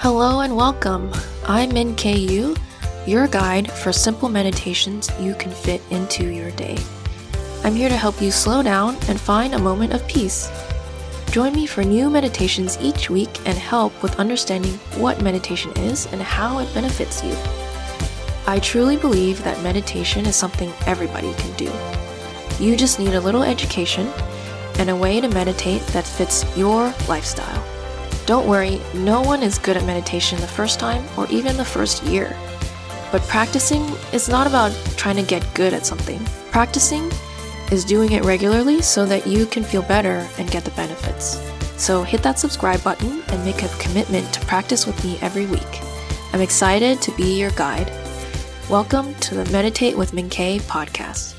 Hello and welcome. I'm Min KU, your guide for simple meditations you can fit into your day. I'm here to help you slow down and find a moment of peace. Join me for new meditations each week and help with understanding what meditation is and how it benefits you. I truly believe that meditation is something everybody can do. You just need a little education and a way to meditate that fits your lifestyle. Don't worry, no one is good at meditation the first time or even the first year. But practicing is not about trying to get good at something. Practicing is doing it regularly so that you can feel better and get the benefits. So hit that subscribe button and make a commitment to practice with me every week. I'm excited to be your guide. Welcome to the Meditate with Min K podcast.